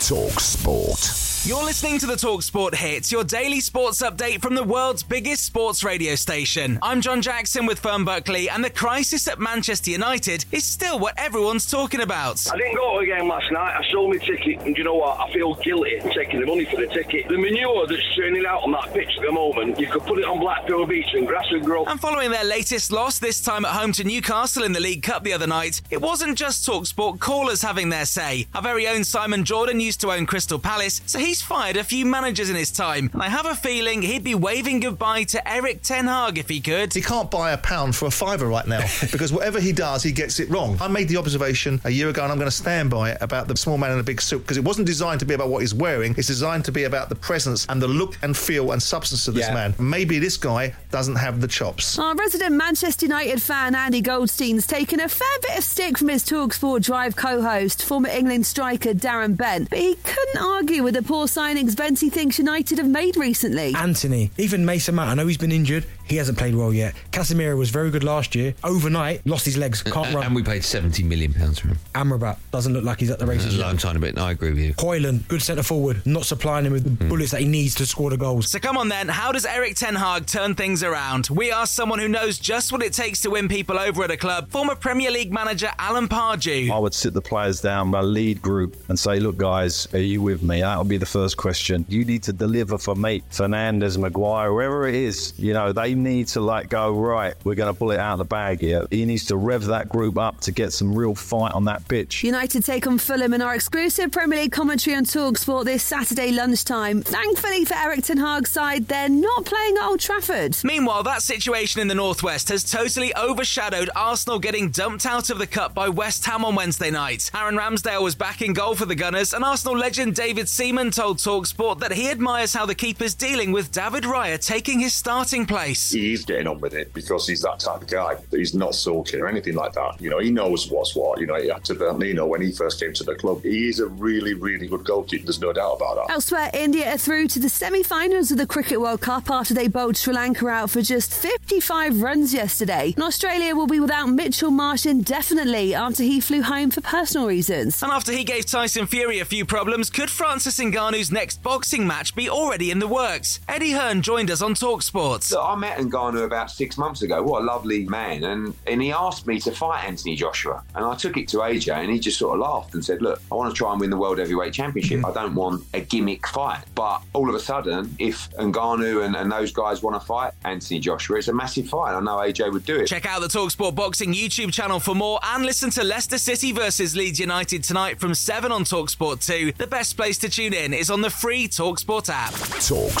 Talk Sport. You're listening to the Talk Sport Hits, your daily sports update from the world's biggest sports radio station. I'm John Jackson with Fern Buckley, and the crisis at Manchester United is still what everyone's talking about. I didn't go to the game last night. I sold my ticket, and you know what? I feel guilty taking the money for the ticket. The manure that's churning out on that pitch at the moment, you could put it on Blackpool Beach and grass would grow. And following their latest loss, this time at home to Newcastle in the League Cup the other night, it wasn't just Talk Sport callers having their say. Our very own Simon Jordan used to own Crystal Palace, so he's fired a few managers in his time. And I have a feeling he'd be waving goodbye to Erik Ten Hag if he could. He can't buy a pound for a fiver right now because whatever he does, he gets it wrong. I made the observation a year ago, and I'm going to stand by it about the small man in a big suit because it wasn't designed to be about what he's wearing. It's designed to be about the presence and the look and feel and substance of this Yeah. man. Maybe this guy doesn't have the chops. Our resident Manchester United fan Andy Goldstein's taken a fair bit of stick from his Talksport Drive co-host, former England striker Darren Bent, but he couldn't argue with the poor signings Benty thinks United have made recently. Antony, even Mason Mount, I know he's been injured. He hasn't played well yet. Casemiro was very good last year. Overnight, lost his legs, can't run. and we paid 70 million pounds for him. Amrabat doesn't look like he's at the races A yet. long time a bit. I agree with you. Hojlund, good centre forward, not supplying him with the Hmm. bullets that he needs to score the goals. So come on then, how does Erik Ten Hag turn things around? We asked someone who knows just what it takes to win people over at a club, former Premier League manager Alan Pardew. I would sit the players down, my lead group, and say, look, guys, are you with me? That'll be the first question. You need to deliver for me. Fernandes, Maguire, whoever it is, you know, they need to like go, right, we're going to pull it out of the bag here. He needs to rev that group up to get some real fight on that pitch. United take on Fulham in our exclusive Premier League commentary on Talksport this Saturday lunchtime. Thankfully for Erik Ten Hag's side, they're not playing at Old Trafford. Meanwhile, that situation in the Northwest has totally overshadowed Arsenal getting dumped out of the Cup by West Ham on Wednesday night. Aaron Ramsdale was back in goal for the Gunners, and Arsenal legend David Seaman told Talksport that he admires how the keeper's dealing with David Raya taking his starting place. He's getting on with it because he's that type of guy. He's not sulking or anything like that. You know, he knows what's what. You know, he had to Bernd Leno when he first came to the club. He is a really, really good goalkeeper. There's no doubt about that. Elsewhere, India are through to the semi finals of the Cricket World Cup after they bowled Sri Lanka out for just 55 runs yesterday. And Australia will be without Mitchell Marsh indefinitely after he flew home for personal reasons. And after he gave Tyson Fury a few problems, could Francis Ngannou's next boxing match be already in the works? Eddie Hearn joined us on Talksport. Look, I met Ngannou about six months ago. What a lovely man. And, and he asked me to fight Anthony Joshua. And I took it to AJ and he just sort of laughed and said, Look, I want to try and win the World Heavyweight Championship. Mm-hmm. I don't want a gimmick fight. But all of a sudden, if Ngannou and, and those guys want to fight Anthony Joshua, it's a massive fight. I know AJ would do it. Check out the Talksport Boxing YouTube channel for more and listen to Leicester City versus Leeds United tonight from 7 on Talksport 2. The best place to tune in is on the free Talksport app. Talk